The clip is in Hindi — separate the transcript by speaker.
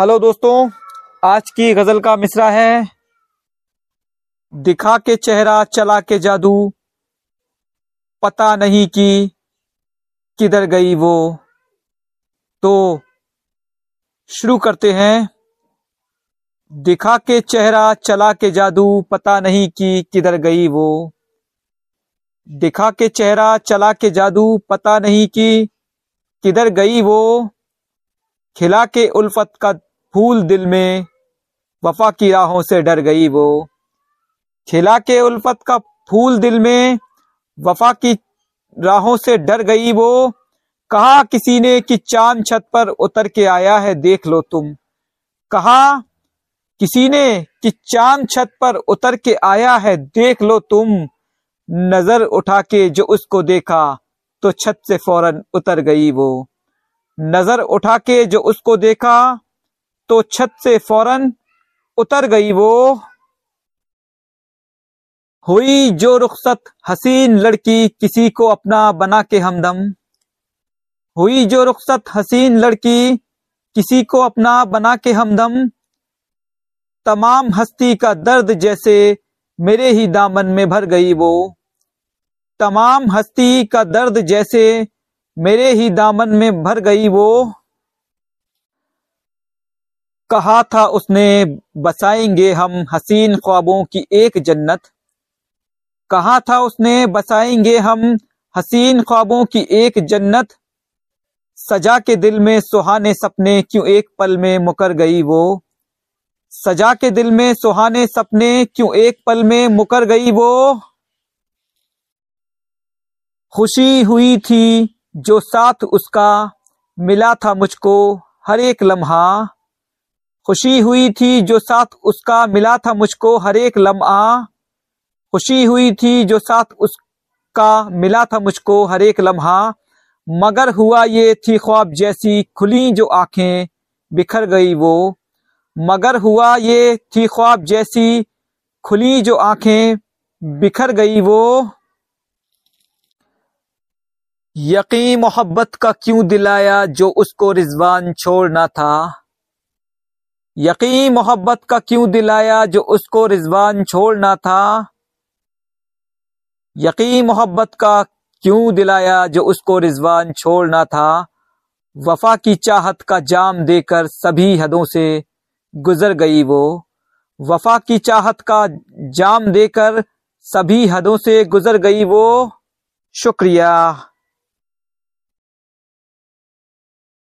Speaker 1: हेलो दोस्तों, आज की गज़ल का मिसरा है। दिखा के चेहरा, चला के जादू। पता नहीं कि किधर गई वो। तो शुरू करते हैं। दिखा के चेहरा, चला के जादू। पता नहीं कि किधर गई वो। दिखा के चेहरा, चला के जादू। पता नहीं कि किधर गई वो। खिला के उल्फत का फूल दिल में वफा की राहों से डर गई वो। खिला के उल्फत का फूल दिल में वफा की राहों से डर गई वो। कहा किसी ने कि चाँद छत पर उतर के आया है, देख लो तुम। कहा किसी ने कि चाँद छत पर उतर के आया है, देख लो तुम। नज़र उठा के जो उसको देखा तो छत से फ़ौरन उतर गई वो। नज़र उठा के जो उसको देखा तो छत से फ़ौरन उतर गई वो। हुई जो रुखसत, हसीन लड़की किसी को अपना बना के हमदम। हुई जो रुखसत, हसीन लड़की किसी को अपना बना के हमदम। तमाम हस्ती का दर्द जैसे मेरे ही दामन में भर गई वो। तमाम हस्ती का दर्द जैसे मेरे ही दामन में भर गई वो। कहा था उसने, बसाएँगे हम हसीन ख्वाबों की एक जन्नत। कहा था उसने, बसाएँगे हम हसीन ख्वाबों की एक जन्नत। सजा के दिल में सुहाने सपने क्यों एक पल में मुकर गई वो? सजा के दिल में सुहाने सपने क्यों एक पल में मुकर गई वो? खुशी हुई थी जो साथ उसका, मिला था मुझको हर एक लम्हा। खुशी हुई थी जो साथ उसका मिला था मुझको, हर एक लम्हा। खुशी हुई थी जो साथ उसका मिला था मुझको, हर एक लम्हा। मगर हुआ ये थी ख्वाब जैसी खुली जो आँखें, बिखर गई वो। मगर हुआ ये थी ख्वाब जैसी खुली जो आँखें, बिखर गई वो। यकीन मोहब्बत का क्यों दिलाया जो उसको रिजवान छोड़ना था? यकीन मोहब्बत का क्यों दिलाया जो उसको रिजवान छोड़ना था? यकीन मोहब्बत का क्यों दिलाया जो उसको रिजवान छोड़ना था? वफा की चाहत का जाम देकर सभी हदों से गुजर गई वो। वफा की चाहत का जाम देकर सभी हदों से गुजर गई वो। शुक्रिया।